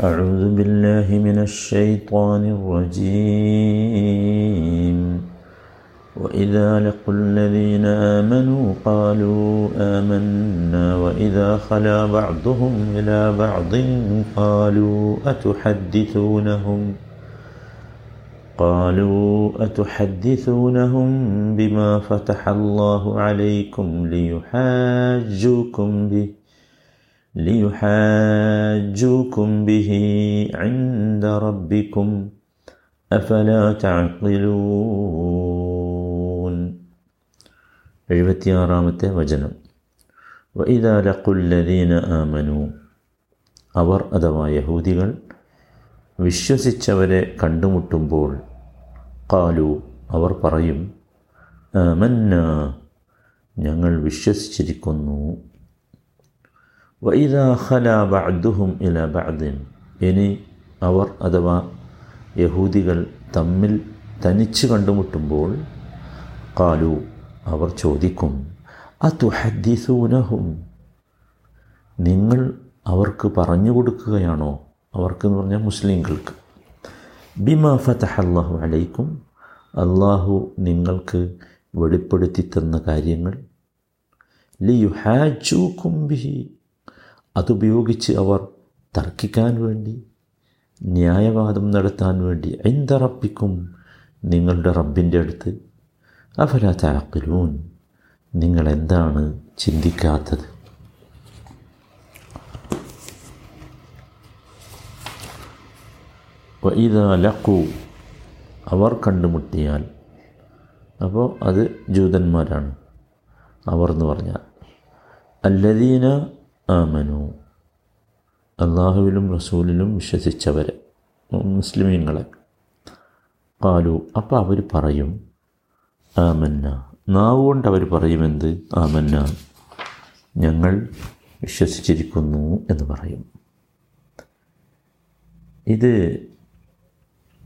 أعوذ بالله من الشيطان الرجيم. وإذا لقوا الذين آمنوا قالوا آمنا. وإذا خلا بعضهم إلى بعض قالوا أتحدثونهم؟ قالوا أتحدثونهم بما فتح الله عليكم ليحاجوكم به. ليحاجوكم به عند ربكم أفلا تعقلون എഴുപത്തിയാറാമത്തെ വചനം വൈദാ ലഖുല്ലദീന ആമനു അവർ അഥവാ യഹൂദികൾ വിശ്വസിച്ചവരെ കണ്ടുമുട്ടുമ്പോൾ കാലു അവർ പറയും ആമന്ന ഞങ്ങൾ വിശ്വസിച്ചിരിക്കുന്നു വൈദാ ഖല ബഅദുഹും ഇല ബഅദിൻ. ഇനി അവർ അഥവാ യഹൂദികൾ തമ്മിൽ തനിച്ച് കണ്ടുമുട്ടുമ്പോൾ കാലു അവർ ചോദിക്കും അതുഹദ്ദിസൂനഹും? നിങ്ങൾ അവർക്ക് പറഞ്ഞു കൊടുക്കുകയാണോ? അവർക്ക് എന്ന് പറഞ്ഞാൽ മുസ്ലിങ്ങൾക്ക് ബിമ ഫതഹ അള്ളാഹു അലൈക്കും? അള്ളാഹു നിങ്ങൾക്ക് വെളിപ്പെടുത്തി തന്ന കാര്യങ്ങൾ. ലിയുഹാജൂക്കും ബിഹി. അതുപയോഗിച്ച് അവർ തർക്കിക്കാൻ വേണ്ടി ന്യായവാദം നടത്താൻ വേണ്ടി എന്തറപ്പിക്കും നിങ്ങളുടെ റബ്ബിന്റെ അടുത്ത് അഫല താക്കലൂൻ നിങ്ങൾ എന്താണ് ചിന്തിക്കാത്തത്? വൈദ ലക്കു അവർ കണ്ടുമുട്ടിയാൽ അപ്പോൾ അത് ജൂതന്മാരാണ്. അവർ എന്ന് പറഞ്ഞാൽ അല്ലദീന ആമനു. അള്ളാഹുവിലും റസൂലിലും വിശ്വസിച്ചവരെ മുസ്ലിമീങ്ങളെ. കാലു അപ്പോൾ അവർ പറയും ആമന്ന. നാവ് കൊണ്ട് അവർ പറയുമെന്ത്? ആമന്ന. ഞങ്ങൾ വിശ്വസിച്ചിരിക്കുന്നു എന്ന് പറയും. ഇത്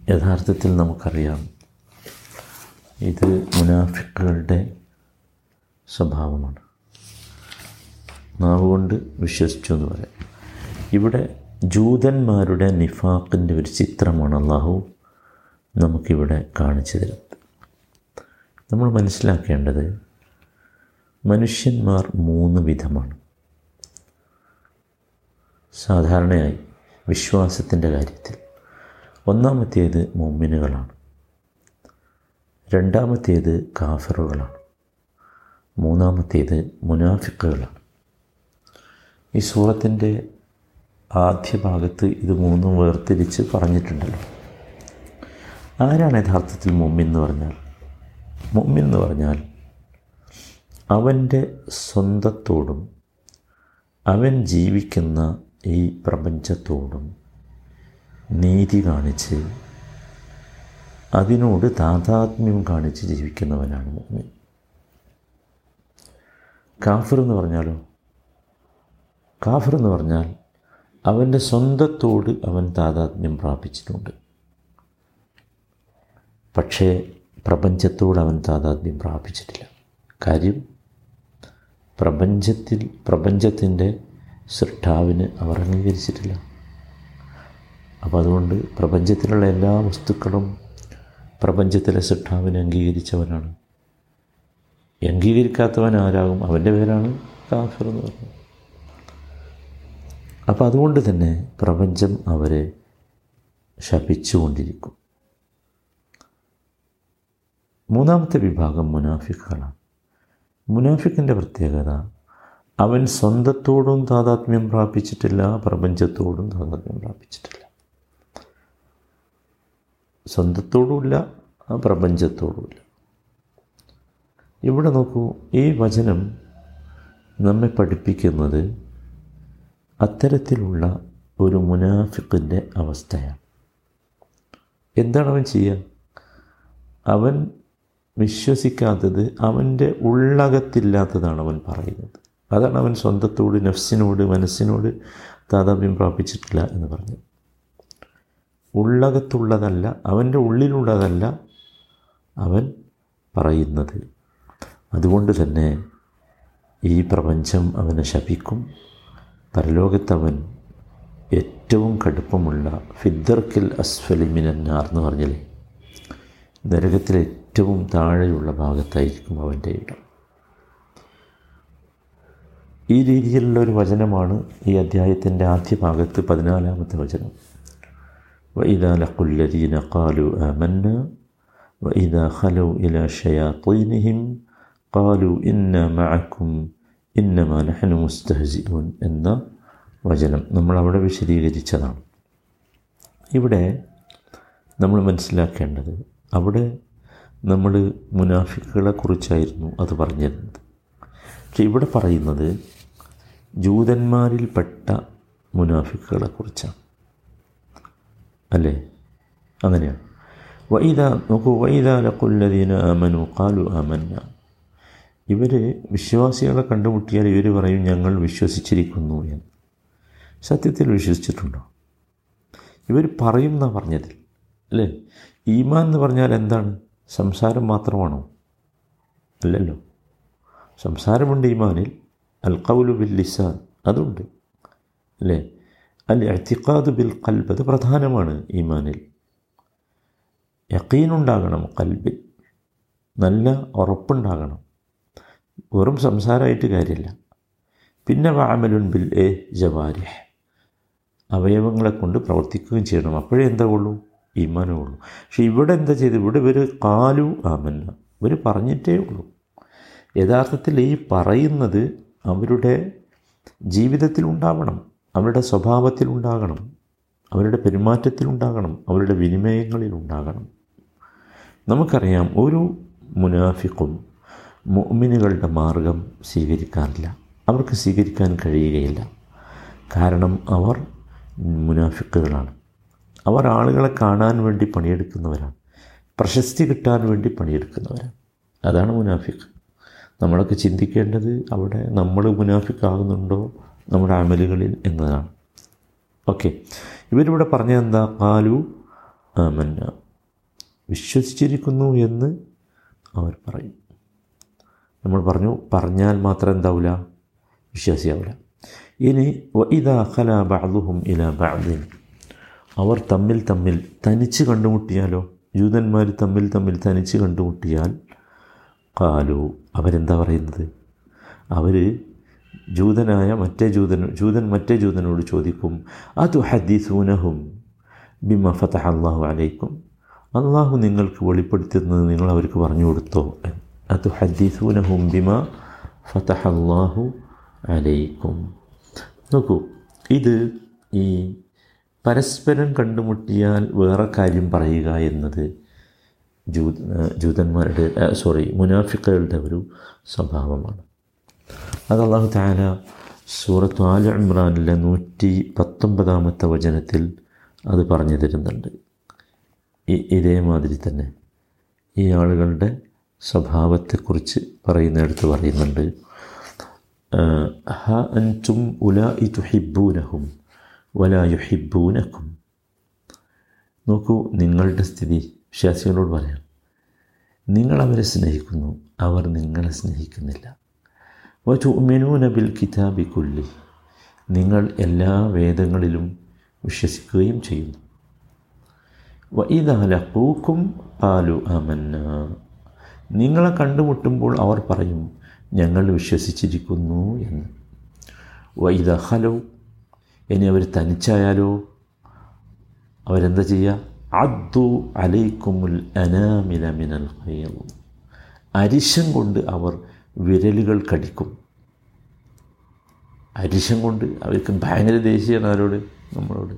യഥാർത്ഥത്തിൽ നമുക്കറിയാം. ഇത് മുനാഫിക്കുകളുടെ സ്വഭാവമാണ്. നാവ് കൊണ്ട് വിശ്വസിച്ചു എന്ന് പറയാം. ഇവിടെ ജൂതന്മാരുടെ നിഫാഖിന്റെ ഒരു ചിത്രമാണ് അള്ളാഹു നമുക്കിവിടെ കാണിച്ചു തരുന്നത്. നമ്മൾ മനസ്സിലാക്കേണ്ടത് മനുഷ്യന്മാർ മൂന്ന് വിധമാണ്. സാധാരണയായി വിശ്വാസത്തിന്റെ കാര്യത്തിൽ ഒന്നാമത്തേത് മുമ്മിനുകളാണ്. രണ്ടാമത്തേത് കാഫറുകളാണ്. മൂന്നാമത്തേത് മുനാഫിക്കുകളാണ്. ഈ സൂറത്തിന്റെ ആദ്യ ഭാഗത്ത് ഇത് മൂന്നും വേർതിരിച്ച് പറഞ്ഞിട്ടുണ്ടല്ലോ. ആരാണ് യഥാർത്ഥത്തിൽ മുമ്മിൻ എന്ന് പറഞ്ഞാൽ? മുമ്മിൻ എന്ന് പറഞ്ഞാൽ അവന്റെ സ്വന്തത്തോടും അവൻ ജീവിക്കുന്ന ഈ പ്രപഞ്ചത്തോടും നീതി കാണിച്ച് അതിനോട് താതാത്മ്യം കാണിച്ച് ജീവിക്കുന്നവനാണ് മുമ്മിൻ. കാഫർ എന്ന് പറഞ്ഞാലോ? കാഫർ എന്ന് പറഞ്ഞാൽ അവന്റെ സ്വന്തത്തോട് അവൻ താതാത്മ്യം പ്രാപിച്ചിട്ടുണ്ട്. പക്ഷേ പ്രപഞ്ചത്തോട് അവൻ താതാത്മ്യം പ്രാപിച്ചിട്ടില്ല. കാര്യം പ്രപഞ്ചത്തിൽ പ്രപഞ്ചത്തിന്റെ സൃഷ്ടാവിന് അവർ അംഗീകരിച്ചിട്ടില്ല. അപ്പോൾ അതുകൊണ്ട് പ്രപഞ്ചത്തിലുള്ള എല്ലാ വസ്തുക്കളും പ്രപഞ്ചത്തിലെ സൃഷ്ടാവിനെ അംഗീകരിച്ചവനാണ്. അംഗീകരിക്കാത്തവൻ ആരാകും? അവന്റെ പേരാണ് കാഫിർ എന്ന് പറയുന്നത്. അപ്പോൾ അതുകൊണ്ട് തന്നെ പ്രപഞ്ചം അവരെ ശപിച്ചുകൊണ്ടിരിക്കും. മൂന്നാമത്തെ വിഭാഗം മുനാഫിക്കുകളാണ് മുനാഫിക്കിന്റെ പ്രത്യേകത അവൻ സ്വന്തത്തോടും താതാത്മ്യം പ്രാപിച്ചിട്ടില്ല പ്രപഞ്ചത്തോടും താതാത്മ്യം പ്രാപിച്ചിട്ടില്ല. സ്വന്തത്തോടുമില്ല പ്രപഞ്ചത്തോടുമില്ല. ഇവിടെ നോക്കൂ ഈ വചനം നമ്മെ പഠിപ്പിക്കുന്നത് അത്തരത്തിലുള്ള ഒരു മുനാഫിക്കിന്റെ അവസ്ഥയാണ്. എന്താണ് അവൻ ചെയ്യുക അവൻ വിശ്വസിക്കാത്തത് അവന്റെ ഉള്ളകത്തില്ലാത്തതാണ് അവൻ പറയുന്നത്. അതാണ് അവൻ സ്വന്തത്തോട് നഫ്സിനോട് മനസ്സിനോട് താതാപ്യം പ്രാപിച്ചിട്ടില്ല എന്ന് പറഞ്ഞു ഉള്ളകത്തുള്ളതല്ല അവന്റെ ഉള്ളിലുള്ളതല്ല അവൻ പറയുന്നത്. അതുകൊണ്ട് തന്നെ ഈ പ്രപഞ്ചം അവനെ ശപിക്കും. പരലോകത്തവൻ ഏറ്റവും കടുപ്പമുള്ള ഫിദ്ദർക്കിൽ അസ്ഫലി മിനന്നാർ എന്ന് പറഞ്ഞില്ലേ നരകത്തിലെ ഏറ്റവും താഴെയുള്ള ഭാഗത്തായിരിക്കും അവൻ്റെ ഇടം ഈ രീതിയിലുള്ള ഒരു വചനമാണ് ഈ അധ്യായത്തിൻ്റെ ആദ്യ ഭാഗത്ത് പതിനാലാമത്തെ വചനം وإذا لقوا الذين قالوا آمنا وإذا خلوا إلى شياطينهم قالوا إنا معكم ഇന്നമാ നഹനു എന്ന വചനം നമ്മൾ അവിടെ വിശദീകരിച്ചതാണ്. ഇവിടെ നമ്മൾ മനസ്സിലാക്കേണ്ടത് അവിടെ നമ്മൾ മുനാഫിക്കുകളെക്കുറിച്ചായിരുന്നു അത് പറഞ്ഞിരുന്നത്. പക്ഷെ ഇവിടെ പറയുന്നത് ജൂതന്മാരിൽപ്പെട്ട മുനാഫിക്കുകളെക്കുറിച്ചാണ് അല്ലേ? അങ്ങനെയാണ്. വൈദ നോക്കൂ വൈദാലക്കുല്ലദീന ആമനു കാലു ആമന്ന. ഇവർ വിശ്വാസികളെ കണ്ടുമുട്ടിയാൽ ഇവർ പറയും ഞങ്ങൾ വിശ്വസിച്ചിരിക്കുന്നു എന്ന്. സത്യത്തിൽ വിശ്വസിച്ചിട്ടുണ്ടോ? ഇവർ പറയും എന്നാ പറഞ്ഞതിൽ അല്ലേ? ഈമാൻ എന്ന് പറഞ്ഞാൽ എന്താണ്? സംസാരം മാത്രമാണോ? അല്ലല്ലോ. സംസാരമുണ്ട് ഈമാനിൽ. അൽ കൗലു ബിൽ ലിസാൻ അതുണ്ട് അല്ലേ? അൽ എത്തിക്കാദ് ബിൽ കൽബ് അത് പ്രധാനമാണ് ഈമാനിൽ. യക്കീനുണ്ടാകണം കൽബിൽ നല്ല ഉറപ്പുണ്ടാകണം. വെറും സംസാരമായിട്ട് കാര്യമില്ല. പിന്നെ വാമലുൻ ബിൽ എ ജവാരിഹ്. അവയവങ്ങളെ കൊണ്ട് പ്രവർത്തിക്കുകയും ചെയ്യണം. അപ്പോഴേ എന്താ ഉള്ളൂ? ഈമാനേ ഉള്ളൂ. പക്ഷെ ഇവിടെ എന്താ ചെയ്തു ഇവിടെ ഇവർ കാലു ആമന്ന. ഇവർ പറഞ്ഞിട്ടേ ഉള്ളൂ. യഥാർത്ഥത്തിൽ ഈ പറയുന്നത് അവരുടെ ജീവിതത്തിലുണ്ടാവണം അവരുടെ സ്വഭാവത്തിലുണ്ടാകണം അവരുടെ പെരുമാറ്റത്തിലുണ്ടാകണം അവരുടെ വിനിമയങ്ങളിലുണ്ടാകണം നമുക്കറിയാം ഒരു മുനാഫിക്കും മുഅ്മിനുകളുടെ മാർഗം സ്വീകരിക്കാറില്ല. അവർക്ക് സ്വീകരിക്കാൻ കഴിയുകയില്ല. കാരണം അവർ മുനാഫിക്കുകളാണ്. അവർ ആളുകളെ കാണാൻ വേണ്ടി പണിയെടുക്കുന്നവരാണ്. പ്രശസ്തി കിട്ടാൻ വേണ്ടി പണിയെടുക്കുന്നവരാണ്. അതാണ് മുനാഫിക്ക് നമ്മളൊക്കെ ചിന്തിക്കേണ്ടത് അവിടെ നമ്മൾ മുനാഫിക്കാകുന്നുണ്ടോ? നമ്മുടെ അമലുകളിൽ എന്നതാണ്. ഓക്കെ. ഇവരിവിടെ പറഞ്ഞത് എന്താ കാലു ആമന്ന. വിശ്വസിച്ചിരിക്കുന്നു എന്ന് അവർ പറയും. നമ്മൾ പറഞ്ഞു പറഞ്ഞാൽ മാത്രം എന്താവില്ല വിശ്വാസിയാവില്ല ഇനി ഇതാ ഖല ബഅദുഹും ഇല ബഅദിൻ. അവർ തമ്മിൽ തമ്മിൽ തനിച്ച് കണ്ടുമുട്ടിയാലോ? ജൂതന്മാർ തമ്മിൽ തമ്മിൽ തനിച്ച് കണ്ടുമുട്ടിയാൽ കാലു അവരെന്താ പറയുന്നത്? അവർ ജൂതനായ മറ്റേ ജൂതൻ ജൂതൻ മറ്റേ ജൂതനോട് ചോദിക്കും അതു ഹദീസൂനഹും ബിമ ഫതഹ അള്ളാഹു അലൈക്കും? അള്ളാഹു നിങ്ങൾക്ക് വെളിപ്പെടുത്തുന്നത് നിങ്ങൾ അവർക്ക് പറഞ്ഞു കൊടുത്തോ അതു ഹദീസൂനഹും ബിമ ഫതഹ അള്ളാഹു അലൈക്കും നോക്കൂ ഇത് ഈ പരസ്പരം കണ്ടുമുട്ടിയാൽ വേറെ കാര്യം പറയുക എന്നത് ജൂ ജൂതന്മാരുടെ സോറി മുനാഫിക്കുകളുടെ ഒരു സ്വഭാവമാണ്. അത് അള്ളാഹു താല സൂറത്ത് ആല ഇമ്രാനിലെ നൂറ്റി പത്തൊമ്പതാമത്തെ വചനത്തിൽ അത് പറഞ്ഞു തരുന്നുണ്ട്. ഇതേമാതിരി തന്നെ ഈ ആളുകളുടെ സ്വഭാവത്തെക്കുറിച്ച് പറയുന്നിടത്ത് പറയുന്നുണ്ട് ഹ അന്റും ഉലാ ഇ തുഹിബൂനഹും വലാ യുഹിബൂനക്കും നോക്കൂ നിങ്ങളുടെ സ്ഥിതി. വിശ്വാസികളോട് പറയാം നിങ്ങളവരെ സ്നേഹിക്കുന്നു അവർ നിങ്ങളെ സ്നേഹിക്കുന്നില്ല. വറ്റുമിനൂന ബിൽ കിതാബി കുല്ലി നിങ്ങൾ എല്ലാ വേദങ്ങളിലും വിശ്വസിക്കുകയും ചെയ്യുന്നു. വൈദാലൂക്കും പാലു അമന്ന നിങ്ങളെ കണ്ടുമുട്ടുമ്പോൾ അവർ പറയും ഞങ്ങൾ വിശ്വസിച്ചിരിക്കുന്നു എന്ന്. വൈദ ഹലോ ഇനി അവർ തനിച്ചായാലോ? അവരെന്താ ചെയ്യുക അദ്ദു അലൈക്കുമുൽ അനാമില മിനൽ അരിശം കൊണ്ട് അവർ വിരലുകൾ കടിക്കും. അരിശം കൊണ്ട് അവർക്ക് ഭയങ്കര ദേഷ്യമാണ് അവരോട് നമ്മളോട്.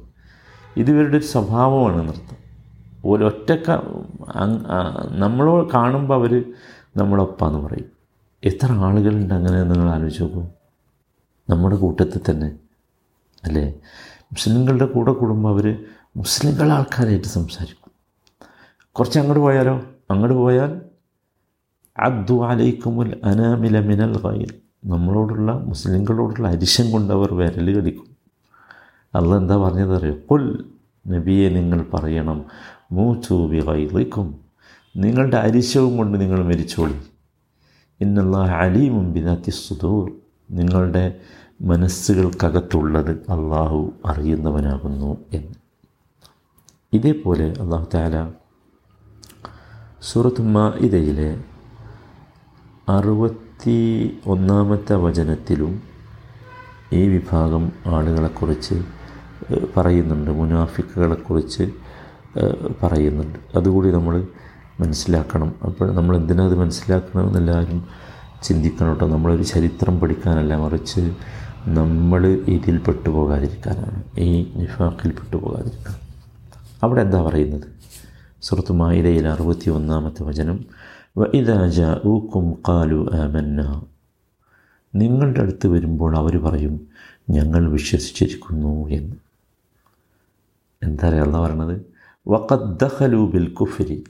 ഇത് ഇവരുടെ ഒരു സ്വഭാവമാണ് നൃത്തം. ഒരൊറ്റക്ക നമ്മളോ കാണുമ്പോൾ അവർ നമ്മളൊപ്പാന്ന് പറയും. എത്ര ആളുകളുണ്ട് അങ്ങനെ നിങ്ങൾ ആലോചിച്ച് നോക്കൂ. നമ്മുടെ കൂട്ടത്തിൽ തന്നെ അല്ലേ? മുസ്ലിങ്ങളുടെ കൂടെ കൂടുമ്പോൾ അവർ മുസ്ലിങ്ങൾ ആൾക്കാരായിട്ട് സംസാരിക്കും. കുറച്ച് അങ്ങോട്ട് പോയാലോ? അങ്ങോട്ട് പോയാൽ അദ്ദു അലൈക്കുമുൽ അനാമില മിനൽ ഖൈൽ നമ്മളോടുള്ള മുസ്ലിങ്ങളോടുള്ള അരിശം കൊണ്ട് അവർ വിരൽ കടിക്കും അല്ല എന്താ പറഞ്ഞതറിയോ കൊൽ നബിയെ നിങ്ങൾ പറയണം. മൂച്ചൂബി കൈലിക്കും നിങ്ങളുടെ അരിശവും കൊണ്ട് നിങ്ങൾ മരിച്ചോളി. ഇന്നുള്ള അലീമും ബിനാത്തി സുദൂർ. നിങ്ങളുടെ മനസ്സുകൾക്കകത്തുള്ളത് അള്ളാഹു അറിയുന്നവനാകുന്നു എന്ന്. ഇതേപോലെ അള്ളാഹു താല സൂറത്ത് മാഇദയിലെ അറുപത്തി ഒന്നാമത്തെ വചനത്തിലും ഈ വിഭാഗം ആളുകളെക്കുറിച്ച് പറയുന്നുണ്ട് മുനാഫിക്കുകളെക്കുറിച്ച്. പറയുന്നുണ്ട്. അതുകൂടി നമ്മൾ മനസ്സിലാക്കണം. അപ്പോൾ നമ്മൾ എന്തിനാ അത് മനസ്സിലാക്കണമെന്നെല്ലാവരും ചിന്തിക്കണം കേട്ടോ. നമ്മളൊരു ചരിത്രം പഠിക്കാനല്ല മറിച്ച് നമ്മൾ ഇതിൽ പെട്ടുപോകാതിരിക്കാനാണ്. ഈ നിഫാഖിൽ പെട്ടുപോകാതിരിക്കാൻ അവിടെ എന്താ പറയുന്നത്? സുഹൃത്ത് മായിരയിൽ അറുപത്തി ഒന്നാമത്തെ വചനം ഊക്കും കാലു ആമന്ന. നിങ്ങളുടെ അടുത്ത് വരുമ്പോൾ അവർ പറയും ഞങ്ങൾ വിശ്വസിച്ചിരിക്കുന്നു എന്ന്. എന്താ പറയുക പറയണത്? വഖദ്ദഖലു ബിൽ കുഫരി.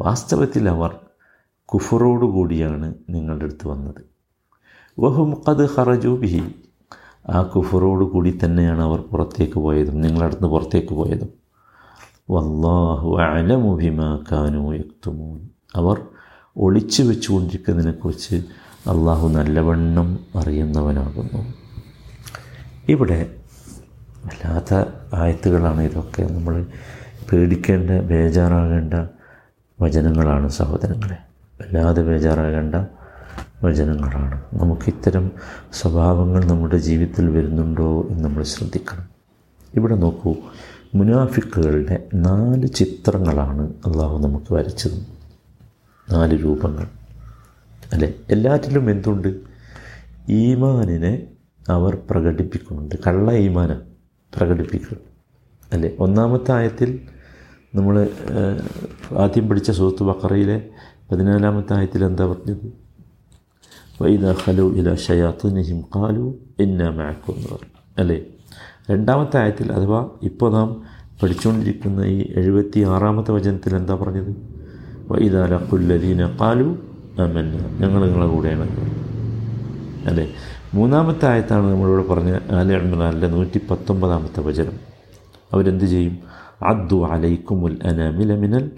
വാസ്തവത്തിൽ അവർ കുഫറോടുകൂടിയാണ് നിങ്ങളുടെ അടുത്ത് വന്നത്. വഹും ഖദ് ഹറജൂബിഹി ബിഹി. ആ കുഫറോട് കൂടി തന്നെയാണ് അവർ പുറത്തേക്ക് പോയതും നിങ്ങളുടെ അടുത്ത് പുറത്തേക്ക് പോയതും. വല്ലാഹു അലമുഭിമാക്കാനോ കാനു അവർ ഒളിച്ചു വെച്ചുകൊണ്ടിരിക്കുന്നതിനെക്കുറിച്ച് അള്ളാഹു നല്ലവണ്ണം അറിയുന്നവനാകുന്നു. ഇവിടെ വല്ലാത്ത ആയത്തുകളാണ് ഇതൊക്കെ. നമ്മൾ പേടിക്കേണ്ട ബേജാറാകേണ്ട വചനങ്ങളാണ് സഹോദരങ്ങളെ. വല്ലാതെ ബേജാറാകേണ്ട വചനങ്ങളാണ്. നമുക്കിത്തരം സ്വഭാവങ്ങൾ നമ്മുടെ ജീവിതത്തിൽ വരുന്നുണ്ടോ എന്ന് നമ്മൾ ശ്രദ്ധിക്കണം. ഇവിടെ നോക്കൂ മുനാഫിക്കുകളുടെ നാല് ചിത്രങ്ങളാണ് അള്ളാഹു നമുക്ക് വരച്ചത്. നാല് രൂപങ്ങൾ. അല്ലേ? എല്ലാറ്റിലും എന്തുണ്ട്? ഈമാനിനെ അവർ പ്രകടിപ്പിക്കുന്നുണ്ട്. കള്ള ഈമാന പ്രകടിപ്പിക്കുന്നു അല്ലേ? ഒന്നാമത്തെ ആയത്തിൽ നമ്മൾ ആദ്യം പഠിച്ച സുഹൃത്ത് ബക്കറയിലെ പതിനാലാമത്തെ ആയത്തിൽ എന്താ പറഞ്ഞത്? വൈദ ഖലു ഇല ഷയാത്തുനിഹിം കാലു ഇന്ന മാക്കുന്നവർ അല്ലേ? രണ്ടാമത്തെ ആയത്തിൽ അഥവാ ഇപ്പോൾ നാം പഠിച്ചുകൊണ്ടിരിക്കുന്ന ഈ എഴുപത്തി ആറാമത്തെ വചനത്തിൽ എന്താ പറഞ്ഞത്? വൈദ ലഖുല്ലദീന കാലു അമന്ന. ഞങ്ങൾ നിങ്ങളെ കൂടെയാണ്. അല്ലേ? മൂന്നാമത്തെ ആയത്താണ് നമ്മളിവിടെ പറഞ്ഞ ആല ഇമ്രാനിലെ നൂറ്റി പത്തൊമ്പതാമത്തെ വചനം. അവരെന്ത് ചെയ്യും? അദ്ദു അലൈക്കുമുൽ അനാമില മിനൽ.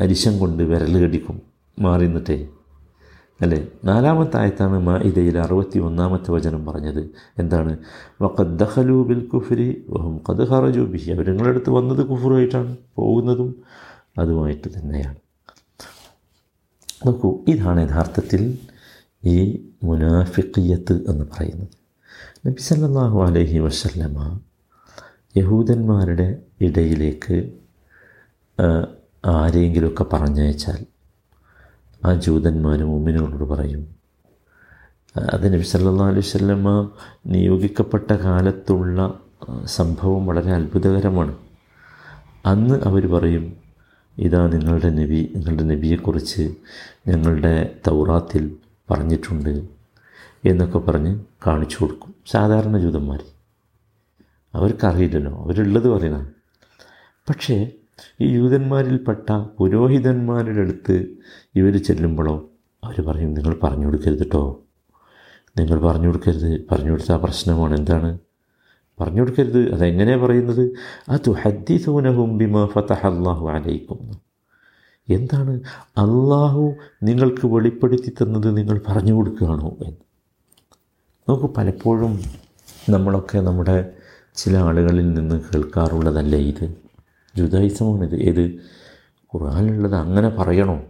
അരിശം കൊണ്ട് വിരൽ കടിക്കും. മാറി നിന്നിട്ടേ. അല്ലേ? നാലാമത്തെ ആയത്താണ് മാ ഇതയിൽ അറുപത്തി ഒന്നാമത്തെ വചനം പറഞ്ഞത്. എന്താണ്? ദഖലു ബിൽ കുഫരി വഹും ഖദ് ഖറജു ബിഹി. അവർ നിങ്ങളുടെ അടുത്ത് വന്നത് കുഫറുമായിട്ടാണ് പോകുന്നതും അതുമായിട്ട് തന്നെയാണ്. നോക്കൂ ഇതാണ് യഥാർത്ഥത്തിൽ ഈ മുനാഫിഖിയത്ത് എന്ന് പറയുന്നത്. നബി സല്ലല്ലാഹു അലൈഹി വസല്ലമ യഹൂദന്മാരുടെ ഇടയിലേക്ക് ആരെങ്കിലുമൊക്കെ പറഞ്ഞയച്ചാൽ ആ ജൂതന്മാർ മുമ്മിനോട് പറയും അത് നബി സല്ലല്ലാഹു അലൈഹി വസല്ലമ നിയോഗിക്കപ്പെട്ട കാലത്തുള്ള സംഭവം വളരെ അത്ഭുതകരമാണ്. അന്ന് അവർ പറയും ഇതാ നിങ്ങളുടെ നബി നിങ്ങളുടെ നബിയെക്കുറിച്ച് ഞങ്ങളുടെ തൗറാത്തിൽ പറഞ്ഞിട്ടുണ്ട് എന്നൊക്കെ പറഞ്ഞ് കാണിച്ചു കൊടുക്കും സാധാരണ ജൂതന്മാർ. അവർക്കറിയില്ലല്ലോ. അവരുള്ളത് പറയണം. പക്ഷേ ഈ യൂതന്മാരിൽപ്പെട്ട പുരോഹിതന്മാരുടെ അടുത്ത് ഇവർ ചെല്ലുമ്പോഴോ അവർ പറയും നിങ്ങൾ പറഞ്ഞു കൊടുക്കരുത് കേട്ടോ നിങ്ങൾ പറഞ്ഞു കൊടുക്കരുത്. പറഞ്ഞു കൊടുത്താൽ പ്രശ്നമാണ്. എന്താണ്? പറഞ്ഞു കൊടുക്കരുത്. അതെങ്ങനെയാണ് പറയുന്നത്? അത് ഹദ്ദീസൂനഹും ബിമാ ഫതഹ അള്ളാഹു അലൈക്കും. എന്താണ്? അള്ളാഹു നിങ്ങൾക്ക് വെളിപ്പെടുത്തി തന്നത് നിങ്ങൾ പറഞ്ഞു കൊടുക്കുകയാണോ എന്ന്. നോക്കൂ പലപ്പോഴും നമ്മളൊക്കെ നമ്മുടെ ചില ആളുകളിൽ നിന്ന് കേൾക്കാറുള്ളതല്ലേ ഇത്? ജുദായിസമാണിത്. ഏത്? ഖുറാനുള്ളത് അങ്ങനെ പറയണോ?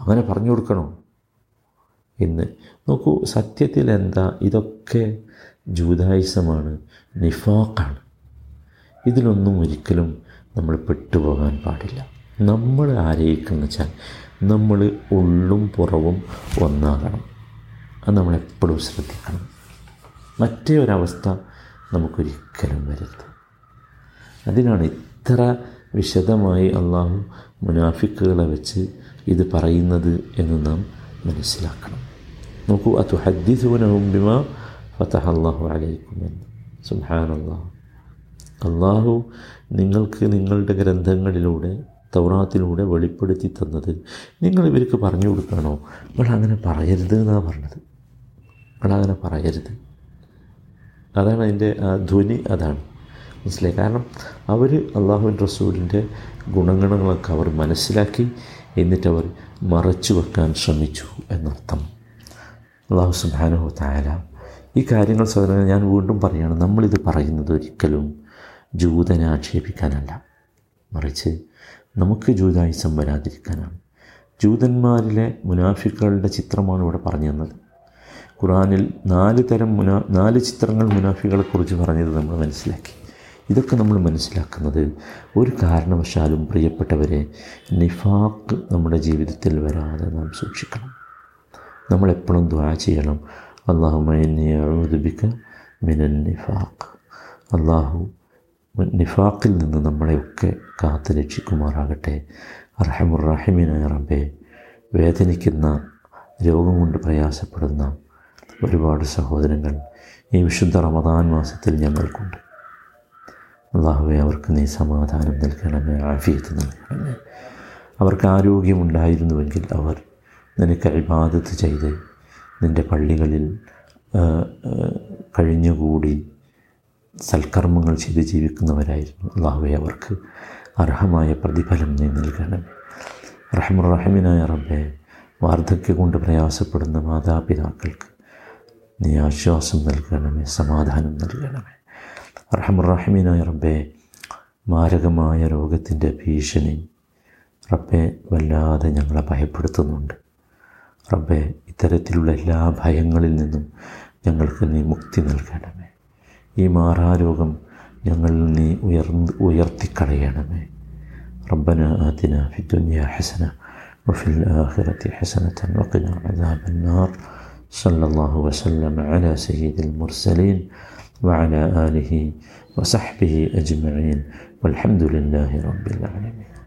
അങ്ങനെ പറഞ്ഞു കൊടുക്കണോ? എന്ന്. നോക്കൂ സത്യത്തിൽ എന്താ? ഇതൊക്കെ ജൂതായുസമാണ് നിഫാക്കാണ് ഇതിലൊന്നും ഒരിക്കലും നമ്മൾ പെട്ടുപോകാൻ പാടില്ല. നമ്മൾ ആരെയിക്കെന്ന് വെച്ചാൽ നമ്മൾ ഉള്ളും പുറവും ഒന്നാകണം. അത് നമ്മളെപ്പോഴും ശ്രദ്ധിക്കണം. മറ്റേ ഒരവസ്ഥ നമുക്കൊരിക്കലും വരരുത്. അതിനാണ് ഇത്ര വിശദമായി അള്ളാഹു മുനാഫിക്കുകളെ വെച്ച് ഇത് പറയുന്നത് എന്ന് നാം മനസ്സിലാക്കണം. നോക്കൂ അത് ഹദ്ദിസുനഹും ബിമ ഫതഹ അള്ളാഹു അലൈക്കും എന്ന്. സുഹാനല്ലാഹു അള്ളാഹു നിങ്ങൾക്ക് നിങ്ങളുടെ ഗ്രന്ഥങ്ങളിലൂടെ തൗറാത്തിലൂടെ വെളിപ്പെടുത്തി തന്നത് നിങ്ങൾ ഇവർക്ക് പറഞ്ഞു കൊടുക്കണോ? നിങ്ങൾ അങ്ങനെ പറയരുത് എന്നാണ് പറഞ്ഞത്. നിങ്ങളങ്ങനെ പറയരുത്. അതാണ് അതിന്റെ ധ്വനി അതാണ്. മനസ്സിലായി? കാരണം അവർ അള്ളാഹുവിൻ റസൂലിന്റെ ഗുണഗണങ്ങളൊക്കെ അവർ മനസ്സിലാക്കി എന്നിട്ടവർ മറച്ചു വെക്കാൻ ശ്രമിച്ചു എന്നർത്ഥം. അള്ളാഹു സുബാനുഹു താര ഈ കാര്യങ്ങൾ സാധാരണ ഞാൻ വീണ്ടും പറയുകയാണ് നമ്മളിത് പറയുന്നത് ഒരിക്കലും ജൂതനെ ആക്ഷേപിക്കാനല്ല. മറിച്ച് നമുക്ക് ജൂതായുസം വരാതിരിക്കാനാണ്. ജൂതന്മാരിലെ മുനാഫിക്കുകളുടെ ചിത്രമാണ് ഇവിടെ പറഞ്ഞു തന്നത്. ഖുറാനിൽ നാല് തരം മുനാ നാല് ചിത്രങ്ങൾ മുനാഫികളെക്കുറിച്ച് പറഞ്ഞത് നമ്മൾ മനസ്സിലാക്കി. ഇതൊക്കെ നമ്മൾ മനസ്സിലാക്കുന്നത് ഒരു കാരണവശാലും പ്രിയപ്പെട്ടവരെ നിഫാക്ക് നമ്മുടെ ജീവിതത്തിൽ വരാതെ നാം സൂക്ഷിക്കണം. നമ്മളെപ്പോഴും ദ്വാ ചെയ്യണം. അള്ളാഹുബിക്ക മിനൻ നിഫാഖ്. അള്ളാഹു നിഫാക്കിൽ നിന്ന് നമ്മളെയൊക്കെ കാത്തു രക്ഷിക്കുമാറാകട്ടെ. അർഹമുറാഹിമിനായ റബ്ബെ വേദനിക്കുന്ന രോഗം കൊണ്ട് പ്രയാസപ്പെടുന്ന ഒരുപാട് സഹോദരങ്ങൾ ഈ വിശുദ്ധ റമദാൻ മാസത്തിൽ ഞങ്ങൾക്കുണ്ട്. അള്ളാഹുവെ അവർക്ക് നീ സമാധാനം നൽകണമേ ആഫിയത്ത് നൽകണമേ. അവർക്ക് ആരോഗ്യമുണ്ടായിരുന്നുവെങ്കിൽ അവർ നിനക്ക് അഭിബാധത്ത് ചെയ്ത് നിന്റെ പള്ളികളിൽ കഴിഞ്ഞുകൂടി സൽക്കർമ്മങ്ങൾ ചെയ്ത് ജീവിക്കുന്നവരായിരുന്നു. അള്ളാഹുവെ അവർക്ക് അർഹമായ പ്രതിഫലം നീ നൽകണമേ. റഹമുറഹിമിനായ റബ്ബെ വാർദ്ധക്യം കൊണ്ട് പ്രയാസപ്പെടുന്ന മാതാപിതാക്കൾക്ക് നീ ആശ്വാസം നൽകണമേ സമാധാനം നൽകണമേ. അർഹമുറാഹിമീനായ റബ്ബെ മാരകമായ രോഗത്തിന്റെ ഭീഷണി റബ്ബെ വല്ലാതെ ഞങ്ങളെ ഭയപ്പെടുത്തുന്നുണ്ട്. റബ്ബെ ഇത്തരത്തിലുള്ള എല്ലാ ഭയങ്ങളിൽ നിന്നും ഞങ്ങൾക്ക് നീ മുക്തി നൽകണമേ. ഈ മാറാരോഗം ഞങ്ങളിൽ നീ ഉയർന്ന് ഉയർത്തിക്കളയണമേ. റബ്ബന ആതിന ഫിദ്ദുനിയ ഹസന വഫിൽ ആഖിറത്തി ഹസനത്തൻ വഖിന അദാബന്നാർ صلى الله وسلم على سيد المرسلين وعلى آله وصحبه أجمعين والحمد لله رب العالمين.